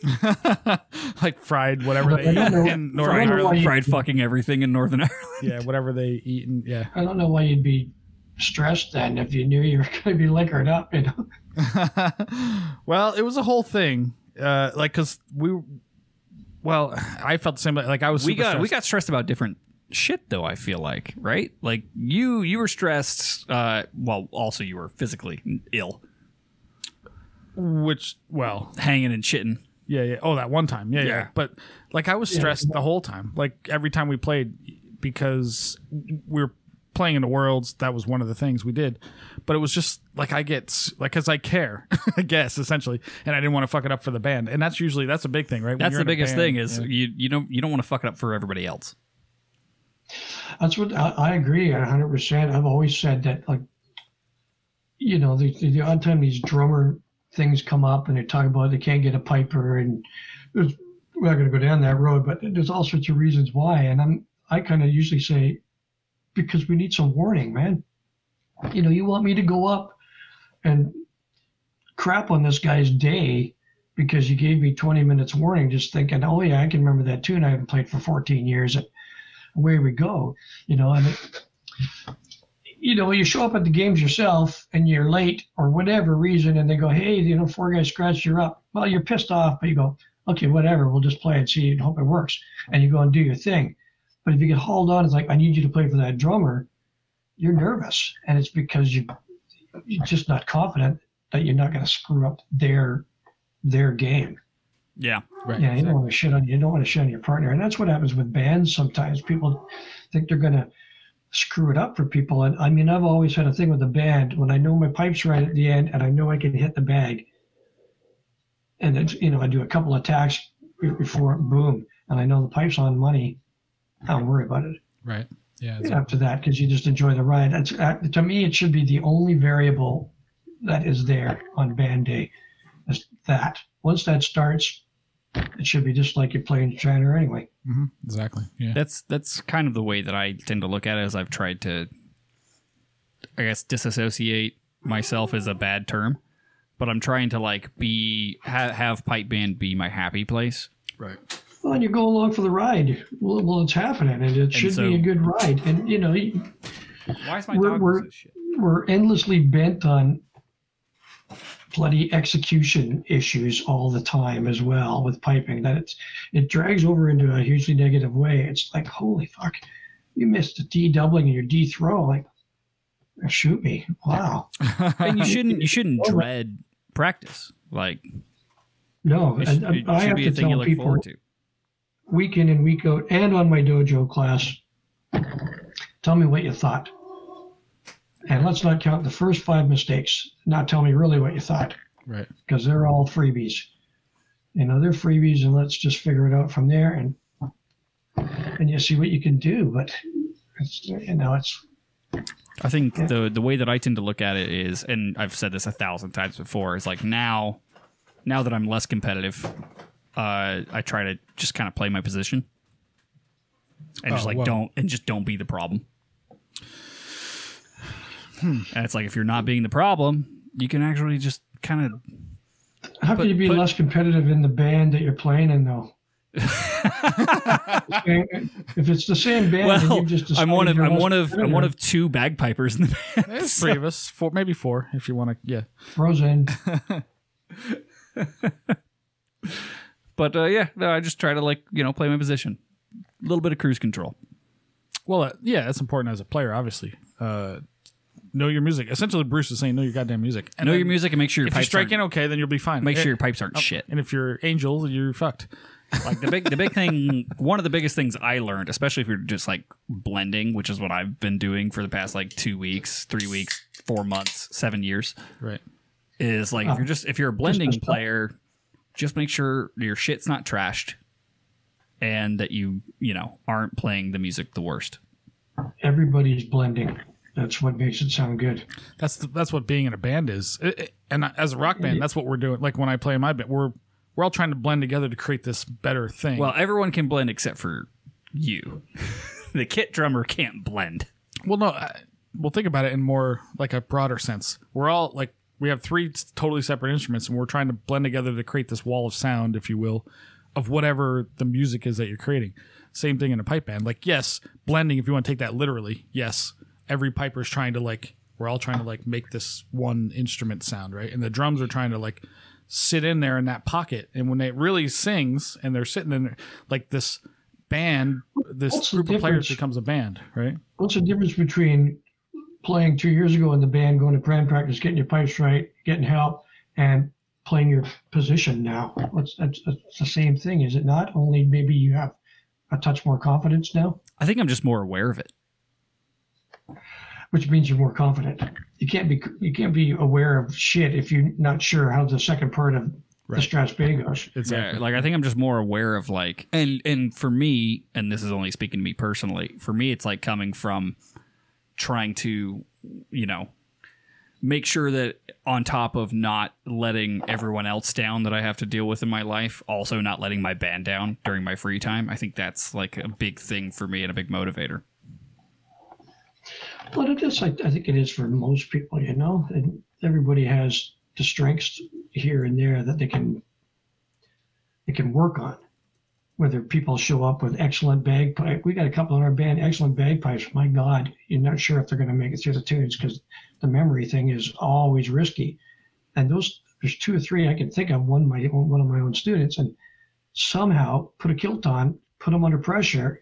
like fried whatever they eat know- in Northern I don't know why Ireland. fried fucking everything in Northern Ireland. Yeah, whatever they eat. And, yeah. I don't know why you'd be stressed then if you knew you were going to be liquored up. You know. well, it was a whole thing. Uh, like, cause we, well, I felt the same. Like, I was. we super got we stressed. got stressed about different shit though. I feel like right, like you you were stressed. Uh, well, also you were physically ill, which well, hanging and shitting. yeah, yeah. Oh, that one time, yeah, yeah. Yeah. But like, I was stressed the whole time. Like every time we played, because we were playing in the worlds. That was one of the things we did. But it was just like I get s- like because I care, I guess essentially, and I didn't want to fuck it up for the band. And that's usually that's a big thing, right? When That's the biggest band, thing is yeah. you you don't you don't want to fuck it up for everybody else. That's what I, I agree a hundred percent. I've always said that, like, you know, the, the, the odd time these drummer things come up and they talk about they can't get a piper and there's, we're not going to go down that road, but there's all sorts of reasons why. And I'm, I kind of usually say, because we need some warning, man. You know, you want me to go up and crap on this guy's day because you gave me 20 minutes warning, just thinking, oh yeah, I can remember that tune. I haven't played for 14 years. And away we go. You know, and it, you know, you show up at the games yourself and you're late or whatever reason, and they go, hey, you know, four guys scratched you up. Well, you're pissed off, but you go, okay, whatever, we'll just play and see and hope it works. And you go and do your thing. But if you get hauled on, it's like, I need you to play for that drummer, you're nervous. And it's because you, just not confident that you're not going to screw up their their game. Yeah, Right. Yeah, you don't want to shit on you don't want to shit on your partner, and that's what happens with bands. Sometimes people think they're gonna screw it up for people, and I mean, I've always had a thing with the band when I know my pipes right at the end, and I know I can hit the bag, and it's, you know I do a couple of tacks before boom, and I know the pipes on money. I don't worry about it Right. Yeah. after that because you just enjoy the ride. That's uh, to me, it should be the only variable that is there on band day. Is that once that starts, it should be just like you're playing Shiner anyway. hmm Exactly. Yeah. that's that's kind of the way that I tend to look at it. As I've tried to, I guess, disassociate myself is a bad term, but I'm trying to like be ha- have pipe band be my happy place. Right. Well, and you go along for the ride. Well, well it's happening, and it should so- be a good ride. And you know, Why is my We're- dog we're- shit? we're endlessly bent on bloody execution issues all the time as well with piping. That it's it drags over into a hugely negative way. It's like holy fuck, you missed a D doubling in your D throw. Like, shoot me! Wow. and you shouldn't you shouldn't dread practice. Like No, it, and, sh- and it I should have be to a thing you tell look people forward to. Week in and week out, and on my dojo class, tell me what you thought. And let's not count the first five mistakes. Not tell me really what you thought, Right. because they're all freebies. You know, they're freebies, and let's just figure it out from there, and and you see what you can do. But it's, you know, it's I think Yeah. the the way that I tend to look at it is, and I've said this a thousand times before, is like now, now that I'm less competitive, uh, I try to just kind of play my position, and just Oh, like well. don't and just don't be the problem. Hmm. And it's like if you're not being the problem, you can actually just kind of how Put- can you be put- less competitive in the band that you're playing in, though? if it's the same band, well. you've just I'm one of I'm one of I'm one of two bagpipers in the band. There's three of us. Four, maybe four, if you want to. Yeah. Frozen. But uh, yeah, no, I just try to like you know play my position. A little bit of cruise control. Well, uh, yeah, that's important as a player, obviously. Uh, know your music. Essentially, Bruce is saying know your goddamn music. And Know then your music and make sure your If you pipes strike aren't- in okay, then you'll be fine. make Eh, sure your pipes aren't shit. And if you're Angel, you're fucked. Like the big the big thing one of the biggest things I learned, especially if you're just like blending, which is what I've been doing for the past like two weeks, three weeks, four months, seven years, Right. is like if you're just if you're a blending just- player, just make sure your shit's not trashed and that you, you know, aren't playing the music the worst. Everybody's blending. That's what makes it sound good. That's the, that's what being in a band is. It- it- and as a rock band, mm-hmm. that's what we're doing. Like when I play in my band, we're we're all trying to blend together to create this better thing. Well, everyone can blend except for you. the kit drummer can't blend. Well, no, I, we'll think about it in more like a broader sense. We're all like we have three totally separate instruments, and we're trying to blend together to create this wall of sound, if you will, of whatever the music is that you're creating. Same thing in a pipe band. Like, yes, blending. If you want to take that literally, yes, every piper is trying to like. We're all trying to like make this one instrument sound right, and the drums are trying to like sit in there in that pocket. And when it really sings, and they're sitting in there, like this band, this What's group of players becomes a band, right? What's the difference between playing two years ago in the band, going to band practice, getting your pipes right, getting help, and playing your position now? It's, that's, that's the same thing, is it not? Only maybe you have a touch more confidence now, I think I'm just more aware of it. which means you're more confident. You can't be you can't be aware of shit if you're not sure how the second part of Right. the Strathspey goes. Exactly. Yeah, like I think I'm just more aware of like and and for me, and this is only speaking to me personally, for me it's like coming from trying to, you know, make sure that on top of not letting everyone else down that I have to deal with in my life, also not letting my band down during my free time. I think that's like a big thing for me and a big motivator. But it is, I, I think it is for most people, you know, and everybody has the strengths here and there that they can they can work on. Whether people show up with excellent bagpipe, we got a couple in our band, excellent bagpipes. My God, you're not sure if they're going to make it through the tunes because the memory thing is always risky. And those, there's two or three I can think of. One my one of my own students, and somehow put a kilt on, put them under pressure,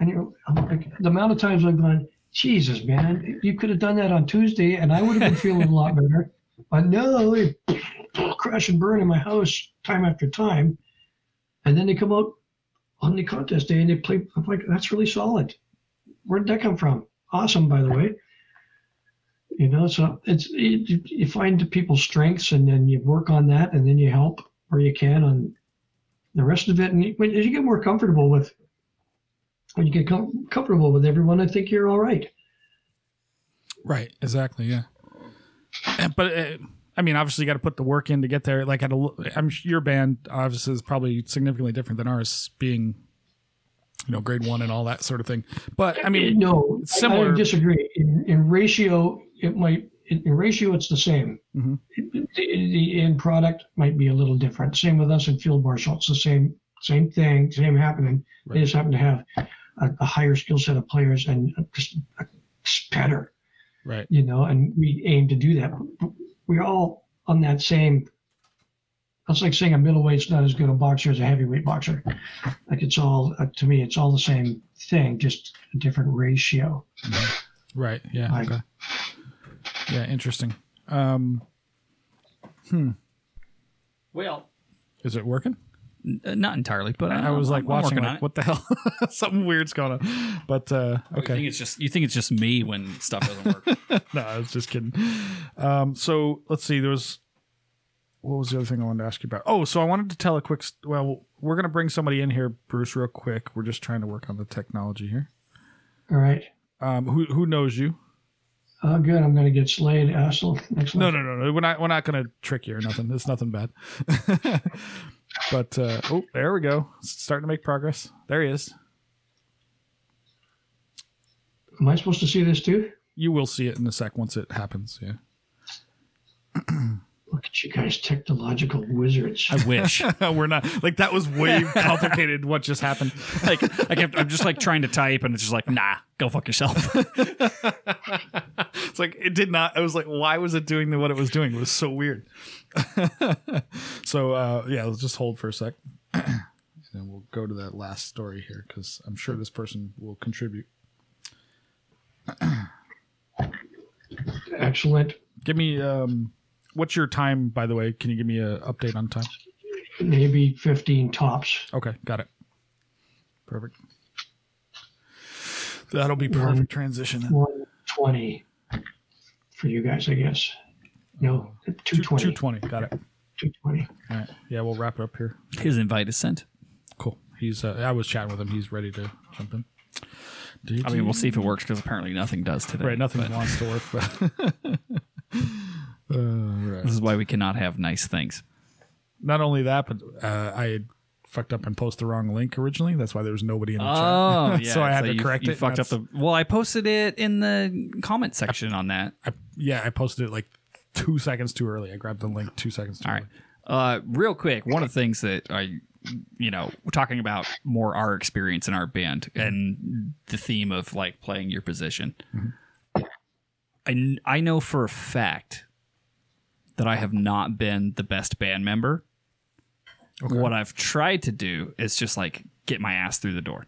and you're I'm like the amount of times I've gone, Jesus, man, you could have done that on Tuesday, and I would have been feeling a lot better. But no, crash and burn in my house time after time, and then they come out on the contest day and they play. I'm like, that's really solid. Where did that come from? Awesome, by the way. You know, so it's you, you find people's strengths and then you work on that, and then you help where you can on the rest of it. And you, when as you get more comfortable with when you get com- comfortable with everyone, I think you're all right. Right. Exactly. Yeah. But uh, I mean, obviously, you got to put the work in to get there. Like, at a, I'm your band obviously is probably significantly different than ours, being you know grade one and all that sort of thing. But I mean, no, it's I- similar- I disagree. In, in ratio, it might. In, in ratio, it's the same. Mhm. The, the end product might be a little different. Same with us in field marshal. It's the same same thing, same happening. They just happen to have a, a higher skill set of players and just better, right. you know. And we aim to do that. We're all on that same. It's like saying a middleweight's not as good a boxer as a heavyweight boxer. Like it's all uh, to me, it's all the same thing, just a different ratio. Right. Yeah. Like- okay. Yeah. Interesting. Um, hmm. Well, is it working? Not entirely, but I was like I'm, I'm watching, like, it. what the hell? Something weird's going on. But uh, You okay. think it's just you think it's just me when stuff doesn't work. no, I was just kidding. Um, so let's see. There was what was the other thing I wanted to ask you about? Oh, so I wanted to tell a quick. Well, we're gonna bring somebody in here, Bruce, real quick. We're just trying to work on the technology here. All right. Um, who who knows you? Oh, good. I'm going to get slayed. Excellent. Excellent. No, no, no, no. We're not. We're not gonna trick you or nothing. It's nothing bad. but uh, oh, there we go. Starting to make progress. There he is. Am I supposed to see this too? You will see it in a sec once it happens. Yeah. Look at you guys, technological wizards. I wish. we're not like that was way complicated. what just happened? like I kept, I'm just like trying to type, and it's just like, nah, go fuck yourself. it's like it did not. I was like, why was it doing what it was doing? It was so weird. so uh, yeah, let's just hold for a sec, and then we'll go to that last story here because I'm sure this person will contribute. Excellent. Give me um, what's your time? By the way, can you give me an update on time? Maybe 15 tops. Okay, got it. Perfect. That'll be perfect transition. then. 120 for you guys, I guess. No, 220. two twenty. Got it. 220. All right. Yeah, we'll wrap it up here. His invite is sent. Cool. He's. Uh, I was chatting with him. He's ready to jump in. I mean, we'll see if it works because apparently nothing does today. Right. Nothing but wants to work, but. uh, right. This is why we cannot have nice things. Not only that, but uh, I fucked up and posted the wrong link originally. That's why there was nobody in the Oh, chat. yeah. so I had to you, correct you it. fucked up the. Well, I posted it in the comment section on that. I, yeah, I posted it like two seconds too early. I grabbed the link two seconds too All right. early. Uh, real quick, one of the things that I, you know, we're talking about more our experience in our band and the theme of like playing your position. I, kn- I know for a fact that I have not been the best band member. What I've tried to do is just like get my ass through the door.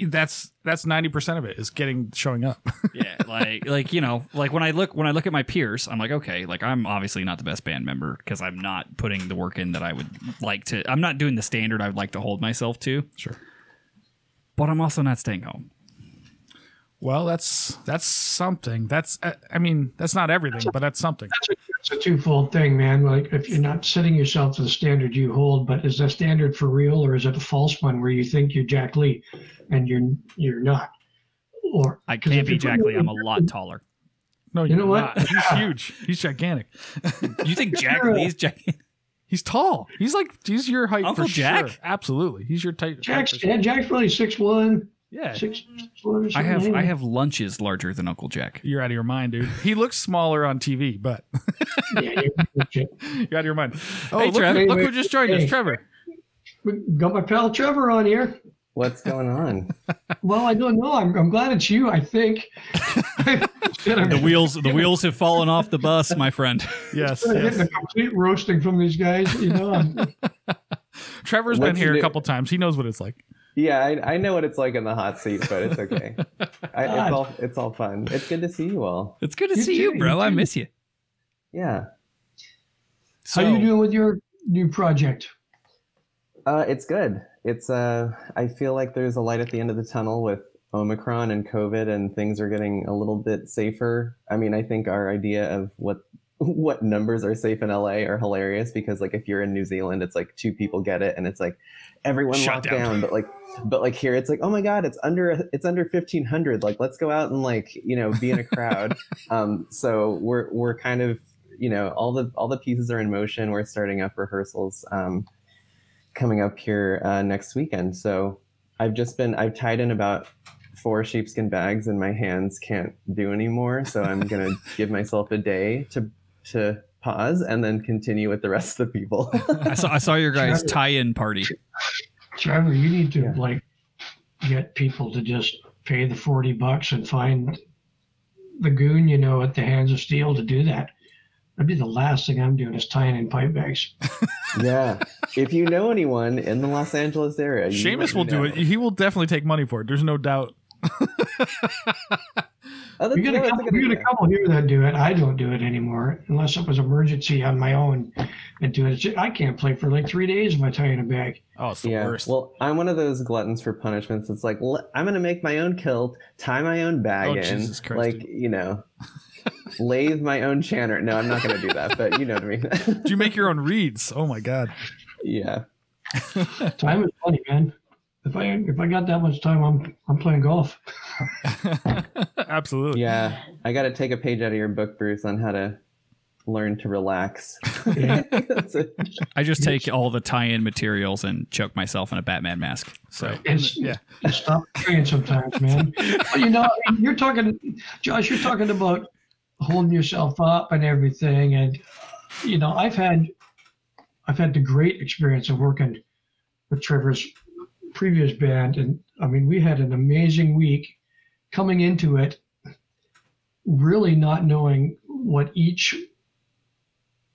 That's that's ninety percent of it is getting showing up. yeah like like you know like when i look when i look at my peers i'm like okay like i'm obviously not the best band member because i'm not putting the work in that i would like to i'm not doing the standard i would like to hold myself to sure. but i'm also not staying home Well, that's that's something. That's uh, I mean that's not everything, but that's something. It's a, it's a twofold thing, man. Like if you're not setting yourself to the standard you hold, but is that standard for real or is it a false one where you think you're Jack Lee and you're you're not? Or I can't if be jack lee i'm a lot taller No, You know you're what? not. He's huge. He's gigantic. you think jack Sure. lee's jack He's tall. He's like he's your height Uncle for Jack? sure. Absolutely, he's your type. Jack's for sure. Jack's really six one, Yeah, six i something. have i have lunches larger than uncle jack you're out of your mind, dude. He looks smaller on TV, but yeah, you're, you're out of your mind. Oh, Hey, look, Trev. look Wait, who just joined us. Trevor. We got my pal Trevor on here. What's going on? Well, I don't know. I'm, I'm glad it's you. I think. the wheels the wheels have fallen off the bus my friend Yes, Getting yes. a complete roasting from these guys, you know. I'm- Trevor's been here a couple times. He knows what it's like. Yeah, I, I know what it's like in the hot seat, but it's okay. I, it's all it's all fun. It's good to see you all. it's good to You see too, you bro you i miss you Yeah, How are you doing with your new project? uh, it's good. It's uh, I feel like there's a light at the end of the tunnel with Omicron and COVID, and things are getting a little bit safer. I mean, I think our idea of what what numbers are safe in LA are hilarious because like if you're in New Zealand, it's like two people get it, and it's like everyone Shut locked down. down. But like, but like here, it's like oh my god, it's under it's under fifteen hundred. Like let's go out and like you know be in a crowd. um, so we're we're kind of you know all the all the pieces are in motion. We're starting up rehearsals. Um, coming up here uh, next weekend. So I've just been I've tied in about four sheepskin bags and my hands can't do anymore. So I'm gonna give myself a day to to pause and then continue with the rest of the people. i saw i saw your guys Trevor. tie-in party Trevor, you need to Yeah. like get people to just pay the forty bucks and find the goon, you know, at the hands of steel to do that. That'd be the last thing I'm doing is tying in pipe bags. yeah. If you know anyone in the Los Angeles area, you Seamus will me do it. He will definitely take money for it. There's no doubt. That's, We got a couple, we got a couple here that do it. I don't do it anymore unless it was emergency on my own and do it. I can't play for like three days if I tie in a bag. Oh, it's the Yeah. worst. Well, I'm one of those gluttons for punishments. It's like I'm gonna make my own kilt, tie my own bag Oh, in, Jesus Christ, like dude. you know, lathe my own chanter. No, I'm not gonna do that, but you know what I mean. Do you make your own reeds? Oh my god. yeah. Time is money, man. If I if I got that much time, I'm I'm playing golf. Absolutely. Yeah, I got to take a page out of your book, Bruce, on how to learn to relax. Yeah. I just take all the tie-in materials and choke myself in a Batman mask. So It's, Yeah. you stop praying sometimes, man. But you know, you're talking, Josh. You're talking about holding yourself up and everything, and you know, I've had, I've had the great experience of working with Trevor's previous band, and I mean, we had an amazing week coming into it, really not knowing what each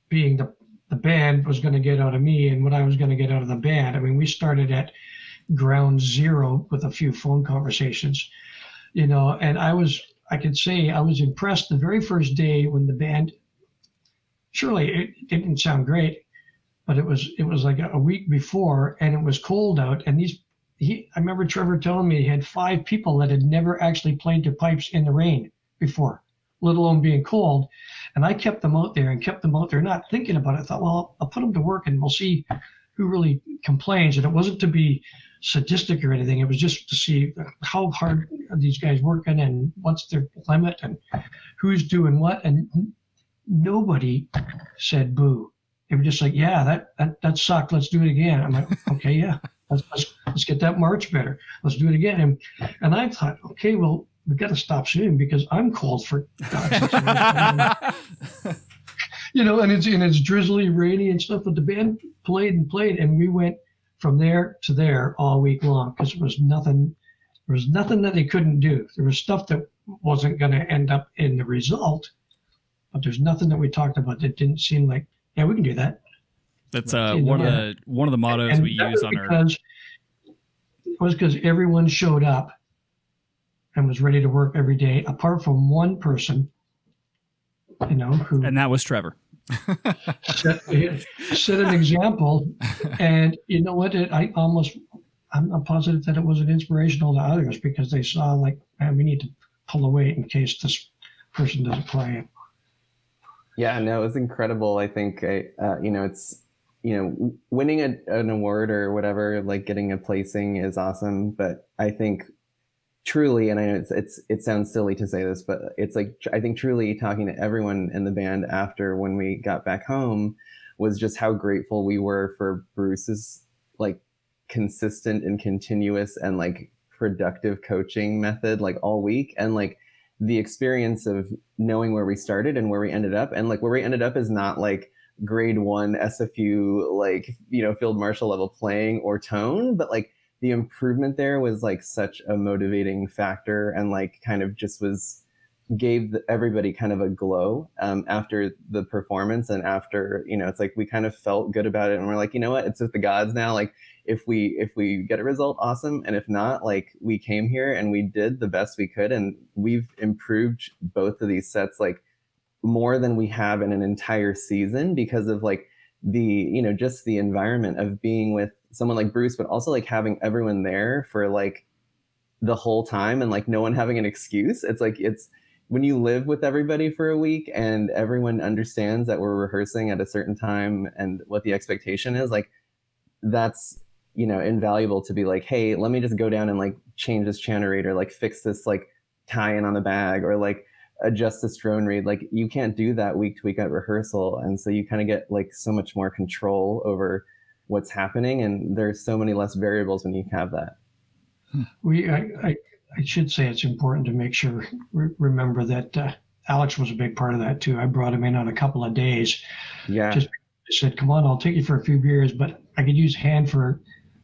being the the band was going to get out of me and what I was going to get out of the band. I mean, we started at ground zero with a few phone conversations, you know, and I was, I could say I was impressed the very first day when the band, surely it didn't sound great, but it was, it was like a week before and it was cold out. And these, he, I remember Trevor telling me he had five people that had never actually played the pipes in the rain before, let alone being cold. And I kept them out there and kept them out there, not thinking about it. I thought, well, I'll put them to work and we'll see who really complains. And it wasn't to be sadistic or anything. It was just to see how hard these guys working and what's their limit and who's doing what. And nobody said boo. They were just like, yeah, that that, that sucked. Let's do it again. I'm like, okay, yeah. Let's, let's, let's get that march better. Let's do it again. And, and I thought, okay, well, we got to stop soon because I'm cold for you know, and it's and it's drizzly, rainy, and stuff. But the band played and played, and we went from there to there all week long because there was nothing. There was nothing that they couldn't do. There was stuff that wasn't going to end up in the result, but there's nothing that we talked about that didn't seem like, yeah, we can do that. That's uh, one of the one of the mottos And we use was on our. because it was because everyone showed up and was ready to work every day, apart from one person, you know, who And that was Trevor. set, set an example. And you know what? It, I almost, I'm, I'm positive that it was an inspirational to others because they saw like, man, we need to pull the weight in case this person doesn't play. Yeah, no, it was incredible. I think I, uh, you know, it's you know, winning a, an award or whatever, like getting a placing is awesome. But I think truly, and I know it's it's it sounds silly to say this, but it's like I think truly talking to everyone in the band after when we got back home was just how grateful we were for Bruce's like consistent and continuous and like productive coaching method like all week and like the experience of knowing where we started and where we ended up and like where we ended up is not like grade one sfu like you know field marshal level playing or tone but like the improvement there was like such a motivating factor and like kind of just was gave everybody kind of a glow um, after the performance and after you know it's like we kind of felt good about it and we're like you know what? It's with the gods now. Like if we if we get a result awesome. And if not like we came here and we did the best we could and we've improved both of these sets like more than we have in an entire season because of like the you know just the environment of being with someone like Bruce but also like having everyone there for like the whole time and like no one having an excuse. It's like it's when you live with everybody for a week and everyone understands that we're rehearsing at a certain time and what the expectation is like that's you know invaluable to be like hey let me just go down and like change this generator like fix this like tie in on the bag or like adjust this drone reed like you can't do that week to week at rehearsal and so you kind of get like so much more control over what's happening and there's so many less variables when you have that We, I, I, I should say it's important to make sure, re- remember that uh, Alex was a big part of that too. I brought him in on a couple of days. yeah Just- said, come on, I'll take you for a few beers, but I could use hand for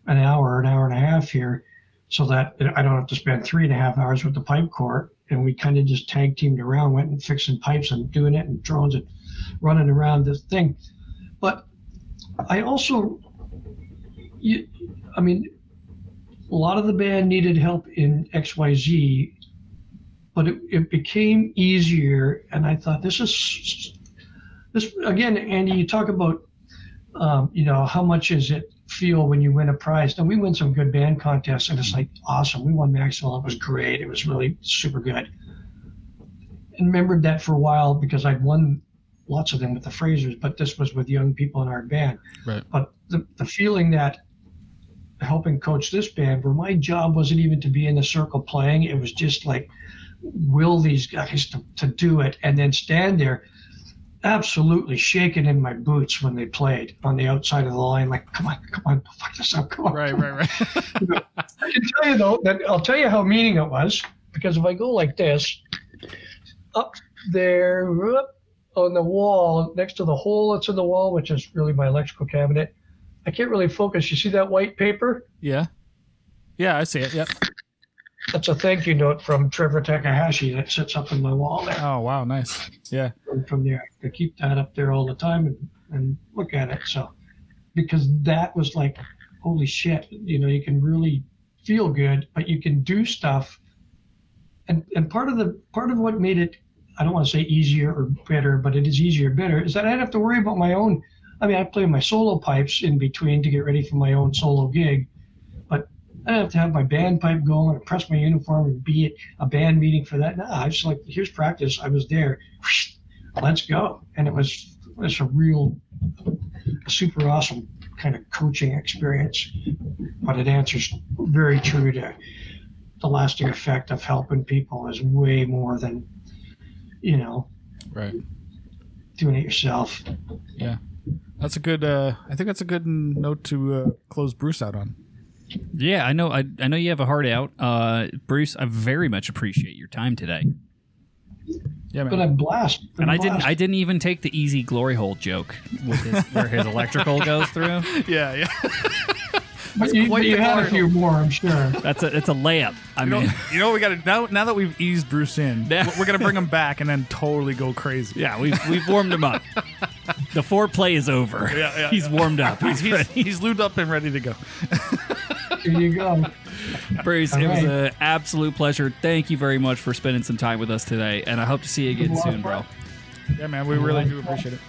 an hour, an hour and a half here so that I don't have to spend three and a half hours with the pipe corps. And we kind of just tag teamed around, went and fixing pipes and doing it and drones and running around this thing. But I also, you, I mean, a lot of the band needed help in XYZ, but it, it became easier. And I thought, this is, this again, Andy, you talk about, um, you know, how much is it feel when you win a prize? And we win some good band contests, and it's like awesome. We won Maxwell. It was great. It was really super good. And remembered that for a while because I'd won lots of them with the Frasers, but this was with young people in our band. Right. But the, the feeling that helping coach this band, where my job wasn't even to be in the circle playing, it was just like will these guys to, to do it and then stand there absolutely shaking in my boots when they played on the outside of the line like come on come on fuck this up come on Right, right, right. I can tell you though that I'll tell you how meaning it was because if I go like this, up there on the wall next to the hole that's in the wall, which is really my electrical cabinet, I can't really focus. You see that white paper? yeah. Yeah, I see it. Yep. That's a thank you note from Trevor Takahashi that sits up in my wall there. Oh, wow. Nice. Yeah. From, from there, I keep that up there all the time and and look at it. So, because that was like, holy shit, you know, you can really feel good, but you can do stuff. And and part of the part of what made it, I don't want to say easier or better, but it is easier or better, is that I didn't have to worry about my own. I mean, I play my solo pipes in between to get ready for my own solo gig, I didn't have to have my band pipe going and press my uniform and be at a band meeting for that. No, I just like, here's practice. I was there. Let's go. And it was, it was a real, a super awesome kind of coaching experience. But it answers very true to the lasting effect of helping people is way more than, you know, Right. doing it yourself. Yeah, that's a good. Uh, I think that's a good note to uh, close Bruce out on. Yeah, I know. I, I know you have a heart out, uh, Bruce. I very much appreciate your time today. Yeah, But man. I blast. And I didn't. I didn't even take the easy glory hole joke with his, where his electrical goes through. yeah, yeah. but you, quite but you had a few more, I'm sure. That's a. It's a layup. I You know, mean, you know we got to now. Now that we've eased Bruce in, we're gonna bring him back and then totally go crazy. yeah, we've we've warmed him up. The foreplay is over. Yeah, yeah, He's yeah. warmed up. He's, He's, ready. he's lubed up and ready to go. Here you go. Bruce, All it was an absolute pleasure. Thank you very much for spending some time with us today, and I hope to see you again soon, bro. Yeah, man. We really do appreciate it.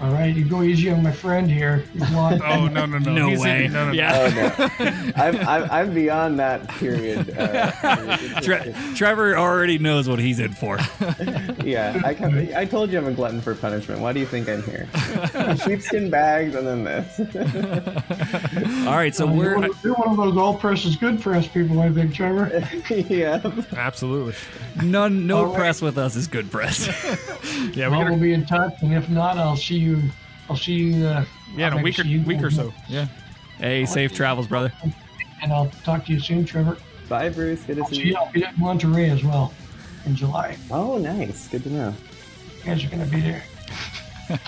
All right, you go easy on my friend here. He's. Oh no, no, no. No He's way. no, no, no. Yeah. Oh no, I'm, I'm I'm beyond that period. Uh, Tre- Trevor already knows what he's in for. yeah, I come, I told you I'm a glutton for punishment. Why do you think I'm here? Sheepskin bags and then this. All right, so Uh, you're, we're one of, you're one of those all press is good press people, I think, Trevor. yeah. Absolutely. none. No All right. press with us is good press. Yeah, we Well, gotta, we'll be in touch, and if not, I'll see you. I'll see you. Uh, yeah, in a week or you week or so. Yeah. hey, safe travels, brother. And I'll talk to you soon, Trevor. Bye, Bruce. Good to I'll see see you. you. I'll be at Monterey as well in July. Oh, nice. Good to know. You guys are going to be there.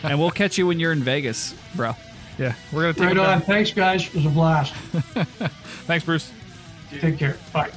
And we'll catch you when you're in Vegas, bro. Yeah. We're gonna take Right him on. down. Thanks, guys. It was a blast. Thanks, Bruce. Take care. Bye.